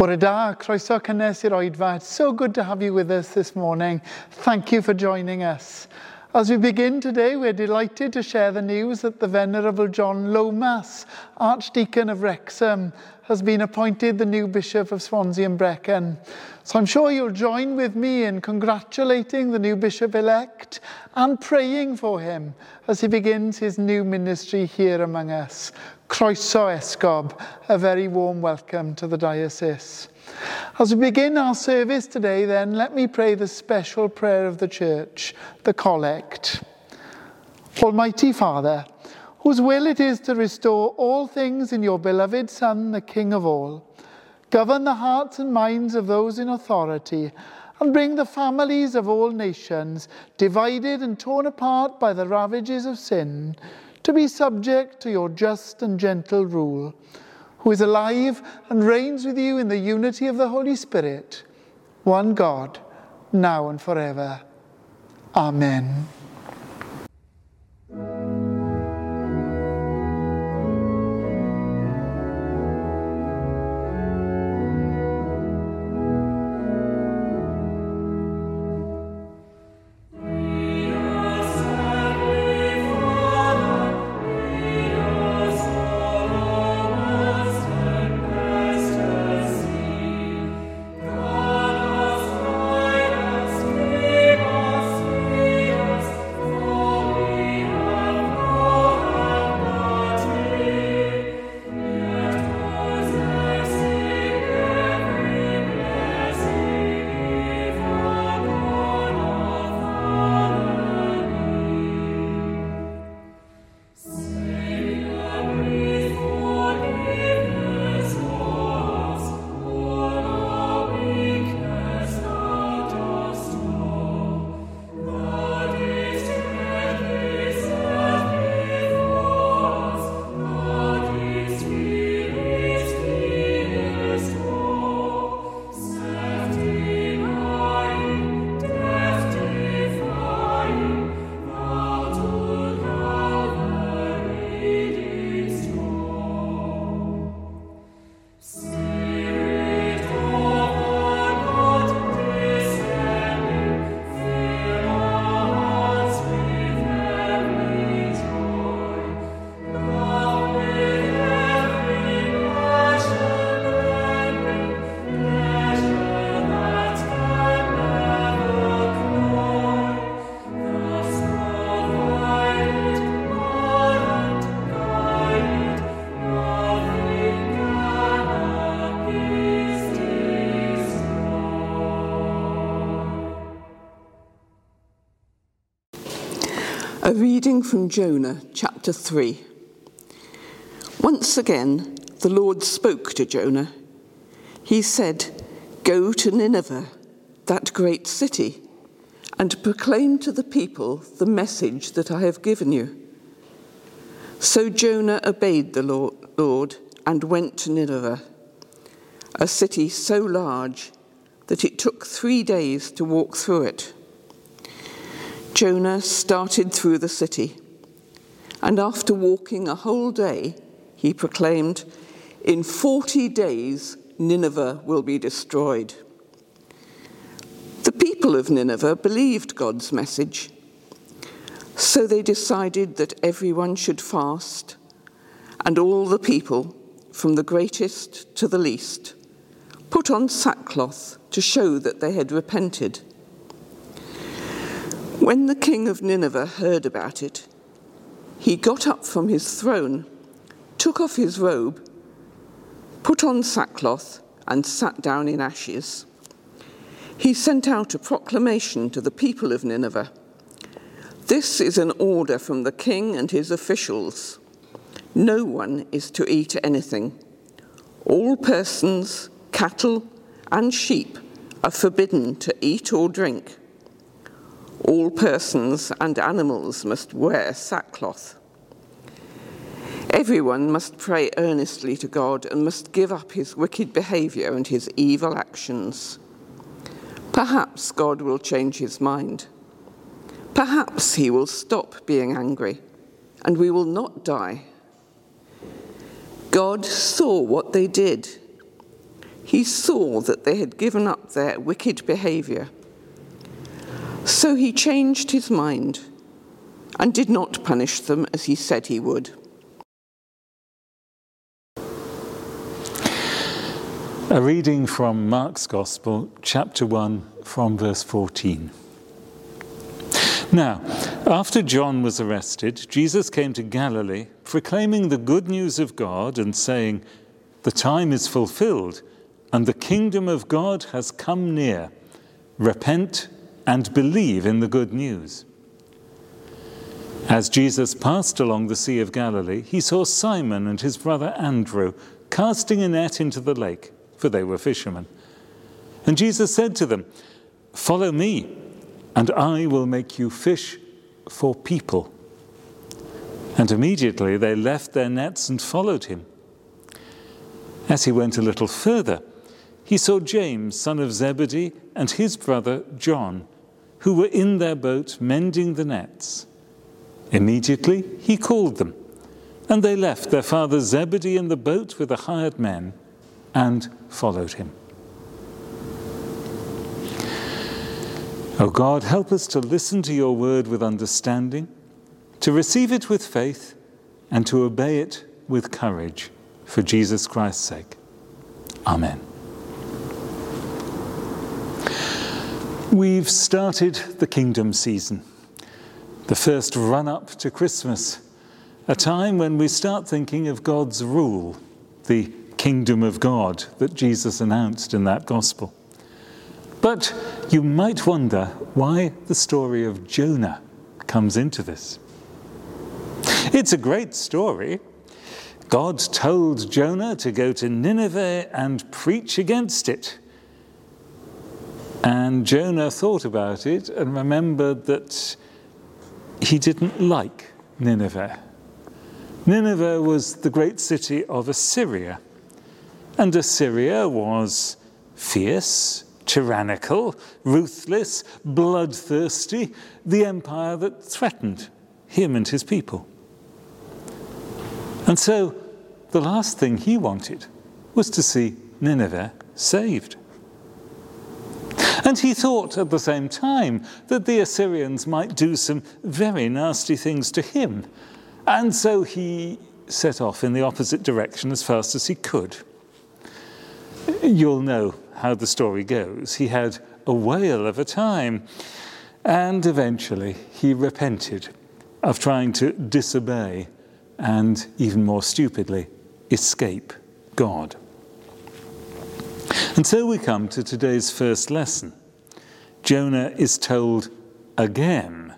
Bore croeso cynnes i'r oedfa. It's so good to have you with us this morning. Thank you for joining us. As we begin today, we're delighted to share the news that the Venerable John Lomas, Archdeacon of Wrexham, has been appointed the new Bishop of Swansea and Brecon. So I'm sure you'll join with me in congratulating the new Bishop elect and praying for him as he begins his new ministry here among us. Croeso Esgob, a very warm welcome to the diocese. As we begin our service today, then, let me pray the special prayer of the Church, the Collect. Almighty Father, whose will it is to restore all things in your beloved Son, the King of all, govern the hearts and minds of those in authority, and bring the families of all nations, divided and torn apart by the ravages of sin, to be subject to your just and gentle rule, who is alive and reigns with you in the unity of the Holy Spirit, one God, now and forever. Amen. A reading from Jonah, chapter 3. Once again, the Lord spoke to Jonah. He said, Go to Nineveh, that great city, and proclaim to the people the message that I have given you. So Jonah obeyed the Lord and went to Nineveh, a city so large that it took three days to walk through it. Jonah started through the city, and after walking a whole day, he proclaimed, In 40 days, Nineveh will be destroyed. The people of Nineveh believed God's message, so they decided that everyone should fast, and all the people, from the greatest to the least, put on sackcloth to show that they had repented. When the king of Nineveh heard about it, he got up from his throne, took off his robe, put on sackcloth, and sat down in ashes. He sent out a proclamation to the people of Nineveh This is an order from the king and his officials. No one is to eat anything. All persons, cattle, and sheep are forbidden to eat or drink. All persons and animals must wear sackcloth. Everyone must pray earnestly to God and must give up his wicked behavior and his evil actions. Perhaps God will change his mind. Perhaps he will stop being angry and we will not die. God saw what they did. he saw that they had given up their wicked behaviour. So he changed his mind and did not punish them as he said he would. A reading from Mark's Gospel, chapter 1, from verse 14. Now, after John was arrested, Jesus came to Galilee, proclaiming the good news of God and saying, The time is fulfilled, and the kingdom of God has come near. Repent and believe in the good news. As Jesus passed along the Sea of Galilee, he saw Simon and his brother Andrew casting a net into the lake for they were fishermen. And Jesus said to them, Follow me, and I will make you fish for people. And immediately they left their nets and followed him. As he went a little further, he saw James, son of Zebedee, and his brother John, who were in their boat mending the nets. Immediately he called them, and they left their father Zebedee in the boat with the hired men and followed him. O oh God, help us to listen to your word with understanding, to receive it with faith, and to obey it with courage for Jesus Christ's sake. Amen. We've started the kingdom season, the first run up to Christmas, a time when we start thinking of God's rule, the kingdom of God that Jesus announced in that gospel. But you might wonder why the story of Jonah comes into this. It's a great story. God told Jonah to go to Nineveh and preach against it. And Jonah thought about it and remembered that he didn't like Nineveh. Nineveh was the great city of Assyria. And Assyria was fierce, tyrannical, ruthless, bloodthirsty, the empire that threatened him and his people. And so the last thing he wanted was to see Nineveh saved. And he thought at the same time that the Assyrians might do some very nasty things to him. And so he set off in the opposite direction as fast as he could you'll know how the story goes. He had a whale of a time, and eventually he repented of trying to disobey and, even more stupidly, escape God. And so we come to today's first lesson. Jonah is told again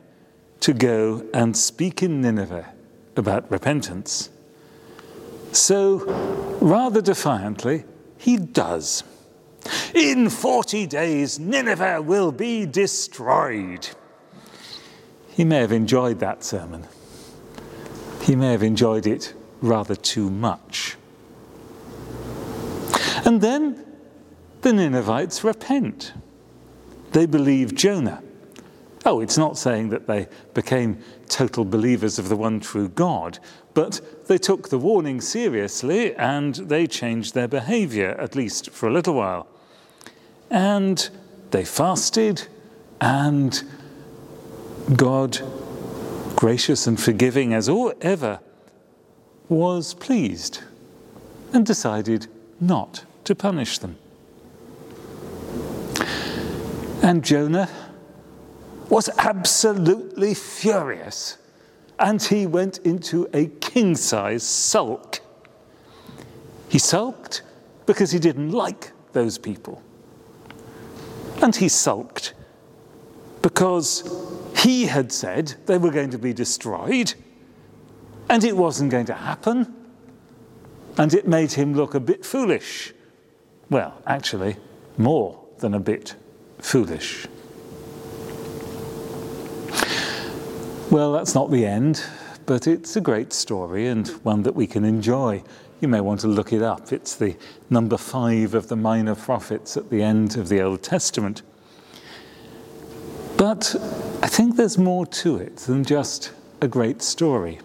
to go and speak in Nineveh about repentance. So, rather defiantly, he does. In 40 days, Nineveh will be destroyed. He may have enjoyed that sermon. He may have enjoyed it rather too much. And then the Ninevites repent. They believed Jonah. Oh, it's not saying that they became total believers of the one true God, but they took the warning seriously and they changed their behavior, at least for a little while. And they fasted, and God, gracious and forgiving as ever, was pleased and decided not to punish them. And Jonah was absolutely furious and he went into a king size sulk. He sulked because he didn't like those people. And he sulked because he had said they were going to be destroyed and it wasn't going to happen. And it made him look a bit foolish. Well, actually, more than a bit foolish. Well, that's not the end, but it's a great story and one that we can enjoy. You may want to look it up. It's the number five of the minor prophets at the end of the Old Testament. But I think there's more to it than just a great story.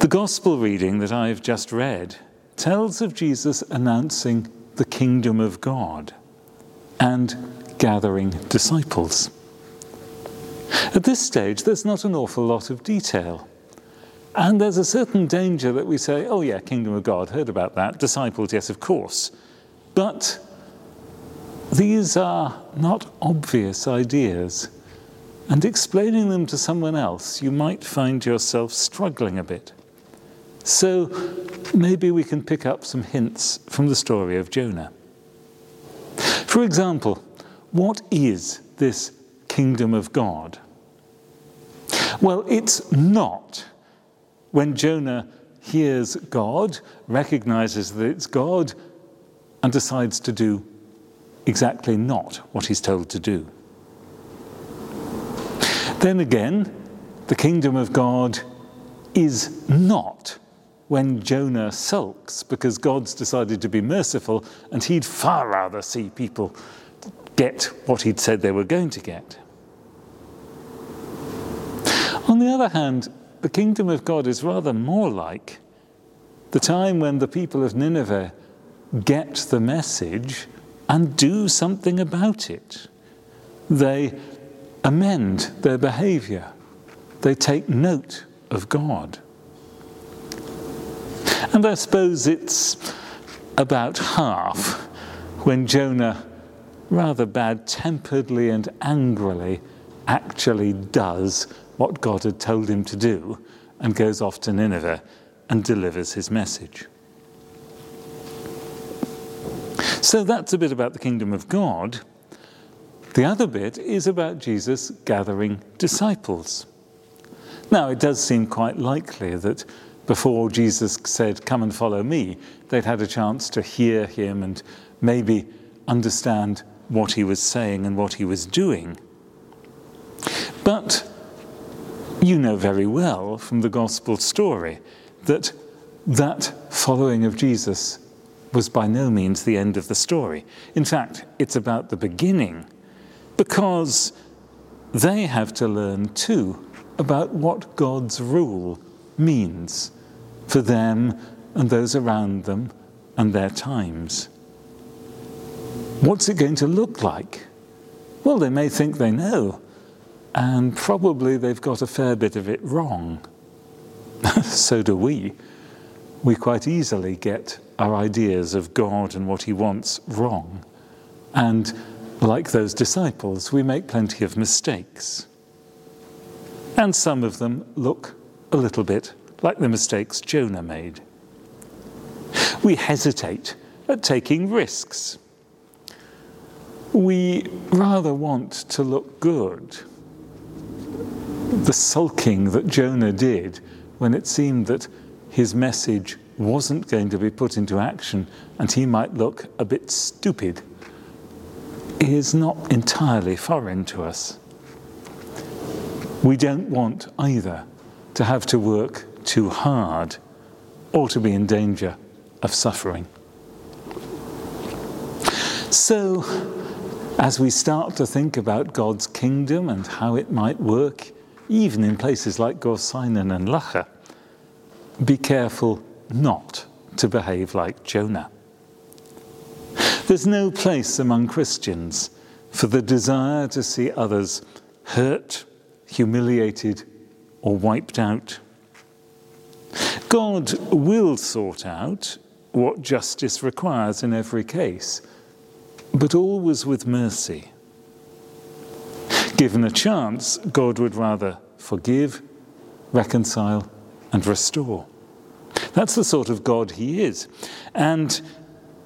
The gospel reading that I've just read tells of Jesus announcing the kingdom of God and gathering disciples. At this stage, there's not an awful lot of detail. And there's a certain danger that we say, oh, yeah, kingdom of God, heard about that. Disciples, yes, of course. But these are not obvious ideas. And explaining them to someone else, you might find yourself struggling a bit. So maybe we can pick up some hints from the story of Jonah. For example, what is this kingdom of God? Well, it's not when Jonah hears God, recognizes that it's God, and decides to do exactly not what he's told to do. Then again, the kingdom of God is not when Jonah sulks because God's decided to be merciful and he'd far rather see people get what he'd said they were going to get. On the other hand, the kingdom of God is rather more like the time when the people of Nineveh get the message and do something about it. They amend their behavior, they take note of God. And I suppose it's about half when Jonah, rather bad temperedly and angrily, actually does what God had told him to do and goes off to Nineveh and delivers his message. So that's a bit about the kingdom of God. The other bit is about Jesus gathering disciples. Now, it does seem quite likely that before Jesus said, Come and follow me, they'd had a chance to hear him and maybe understand what he was saying and what he was doing. But you know very well from the gospel story that that following of Jesus was by no means the end of the story. In fact, it's about the beginning because they have to learn too about what God's rule means for them and those around them and their times. What's it going to look like? Well, they may think they know, and probably they've got a fair bit of it wrong. so do we. We quite easily get our ideas of God and what He wants wrong. And like those disciples, we make plenty of mistakes. And some of them look a little bit like the mistakes Jonah made. We hesitate at taking risks. We rather want to look good. The sulking that Jonah did when it seemed that his message wasn't going to be put into action and he might look a bit stupid is not entirely foreign to us. We don't want either to have to work too hard or to be in danger of suffering. So, as we start to think about God's kingdom and how it might work, even in places like Gorseinon and Loughor, be careful not to behave like Jonah. There's no place among Christians for the desire to see others hurt, humiliated, or wiped out. God will sort out what justice requires in every case, but always with mercy. Given a chance, God would rather forgive, reconcile, and restore. That's the sort of God He is. And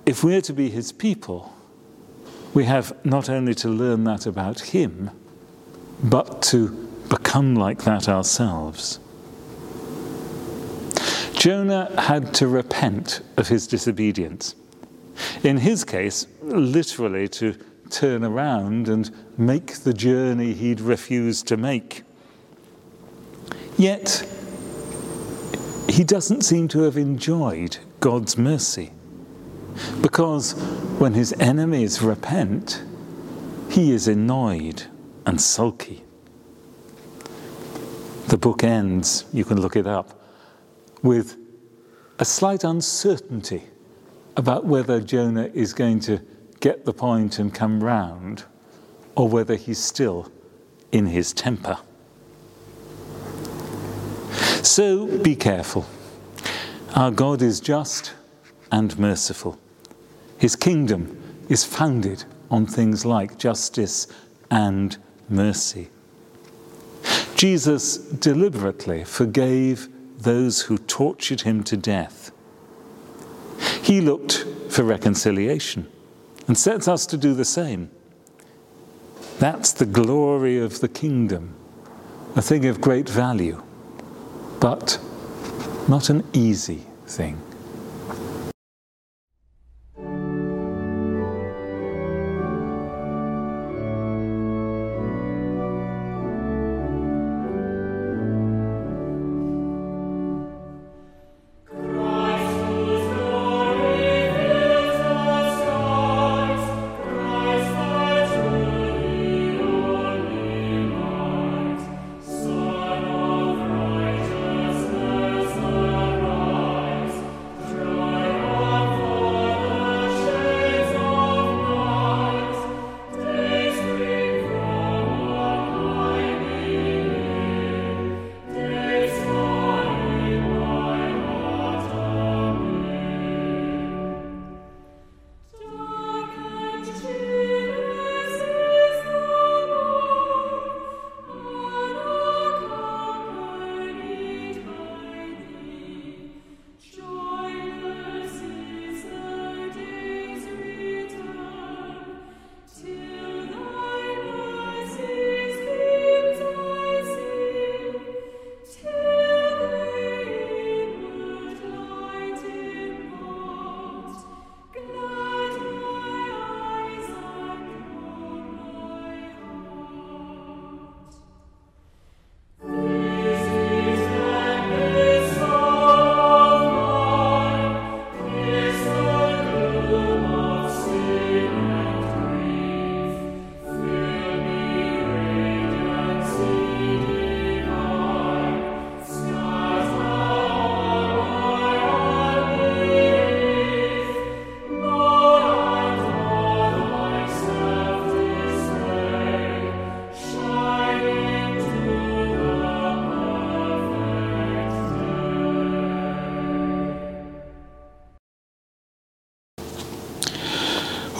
if we're to be His people, we have not only to learn that about Him, but to become like that ourselves. Jonah had to repent of his disobedience. In his case, literally to turn around and make the journey he'd refused to make. Yet, he doesn't seem to have enjoyed God's mercy. Because when his enemies repent, he is annoyed and sulky. The book ends, you can look it up, with a slight uncertainty about whether Jonah is going to get the point and come round or whether he's still in his temper. So be careful. Our God is just and merciful. His kingdom is founded on things like justice and mercy. Jesus deliberately forgave those who tortured him to death. He looked for reconciliation and sets us to do the same. That's the glory of the kingdom, a thing of great value, but not an easy thing.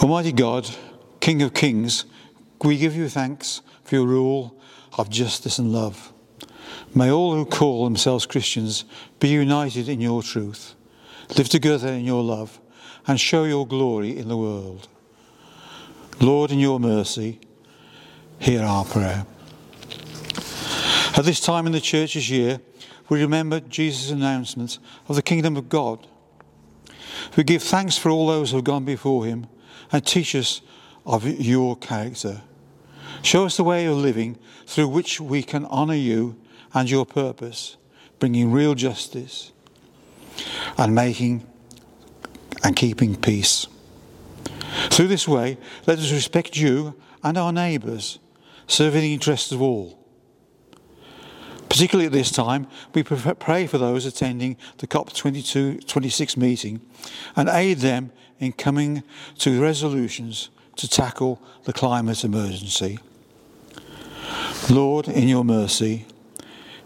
Almighty God, King of kings, we give you thanks for your rule of justice and love. May all who call themselves Christians be united in your truth, live together in your love, and show your glory in the world. Lord, in your mercy, hear our prayer. At this time in the church's year, we remember Jesus' announcement of the kingdom of God. We give thanks for all those who have gone before him and teach us of your character. Show us the way of living through which we can honour you and your purpose, bringing real justice and making and keeping peace. Through this way, let us respect you and our neighbours, serving the interests of all. Particularly at this time, we pray for those attending the COP22 26 meeting and aid them in coming to resolutions to tackle the climate emergency. Lord, in your mercy,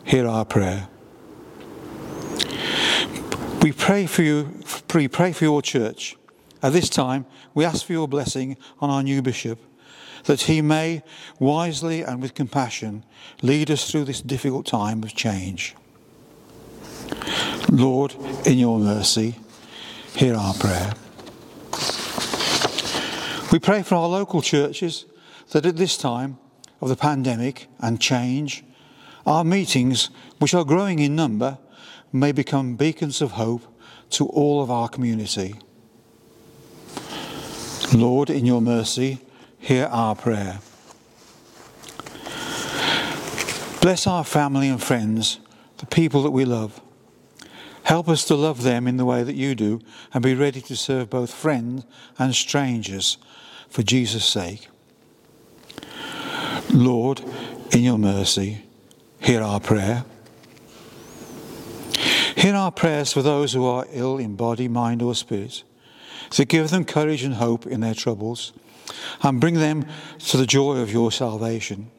hear our prayer. We pray for you, we pray for your church. At this time, we ask for your blessing on our new bishop, that he may wisely and with compassion lead us through this difficult time of change. Lord, in your mercy, hear our prayer. We pray for our local churches that at this time of the pandemic and change, our meetings, which are growing in number, may become beacons of hope to all of our community. Lord, in your mercy, hear our prayer. Bless our family and friends, the people that we love. Help us to love them in the way that you do and be ready to serve both friends and strangers for Jesus' sake. Lord, in your mercy, hear our prayer. Hear our prayers for those who are ill in body, mind, or spirit, to give them courage and hope in their troubles, and bring them to the joy of your salvation.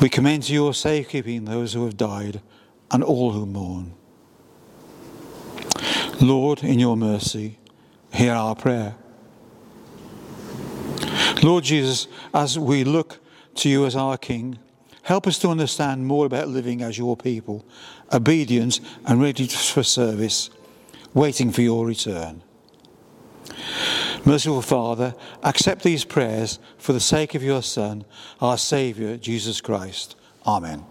We commend to your safekeeping those who have died and all who mourn. Lord, in your mercy, hear our prayer. Lord Jesus, as we look to you as our King, help us to understand more about living as your people, obedient and ready for service, waiting for your return. Merciful Father, accept these prayers for the sake of your Son, our Saviour, Jesus Christ. Amen.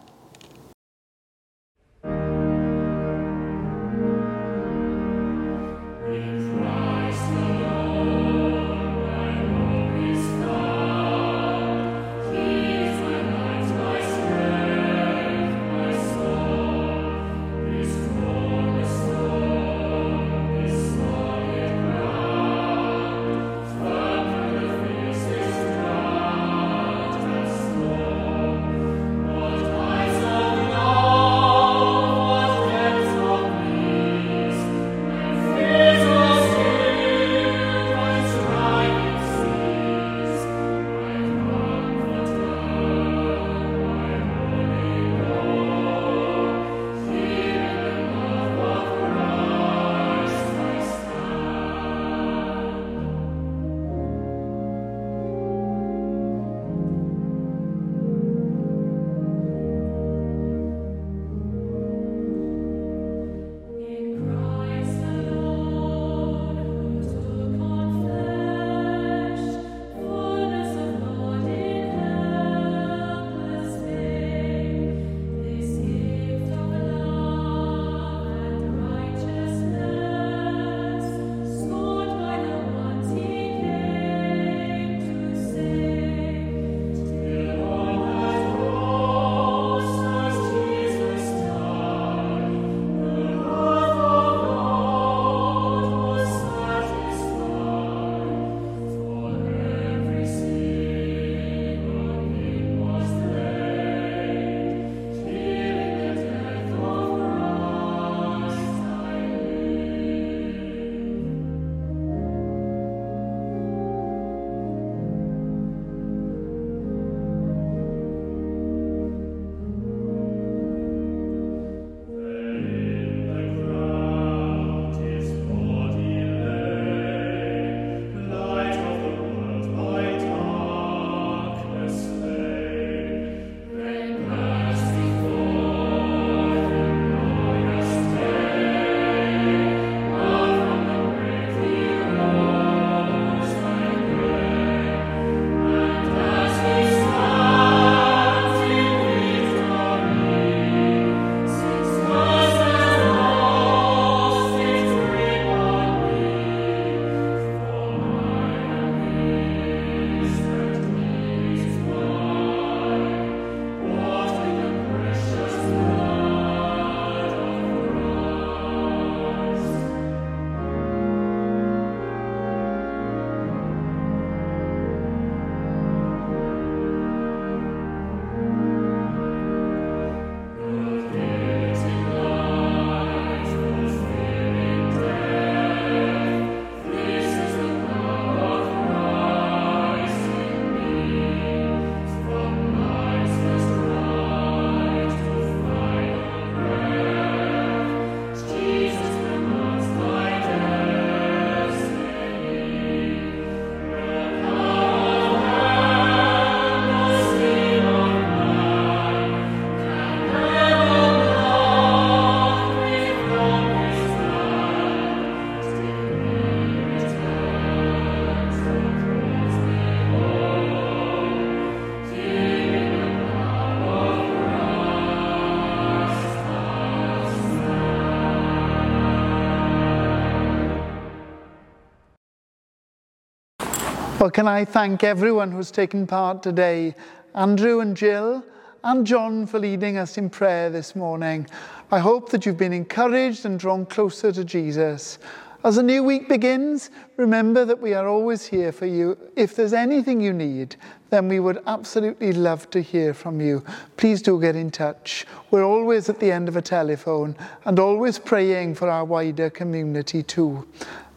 Well, can I thank everyone who's taken part today, Andrew and Jill, and John for leading us in prayer this morning. I hope that you've been encouraged and drawn closer to Jesus. As a new week begins, remember that we are always here for you. If there's anything you need, then we would absolutely love to hear from you. Please do get in touch. We're always at the end of a telephone and always praying for our wider community too.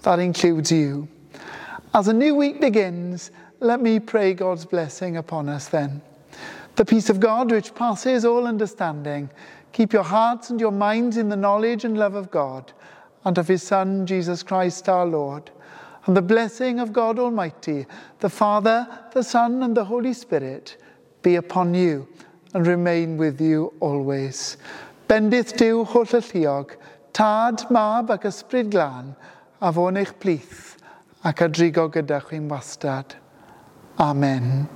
That includes you. As a new week begins, let me pray God's blessing upon us then. The peace of God, which passes all understanding, keep your hearts and your minds in the knowledge and love of God and of his Son, Jesus Christ our Lord. And the blessing of God Almighty, the Father, the Son, and the Holy Spirit be upon you and remain with you always. Bendith Dyw holl y lluog, tad, mab ac ysbryd glân, a fo'n eich plith ac adrigo gyda chi'n wastad. Amen.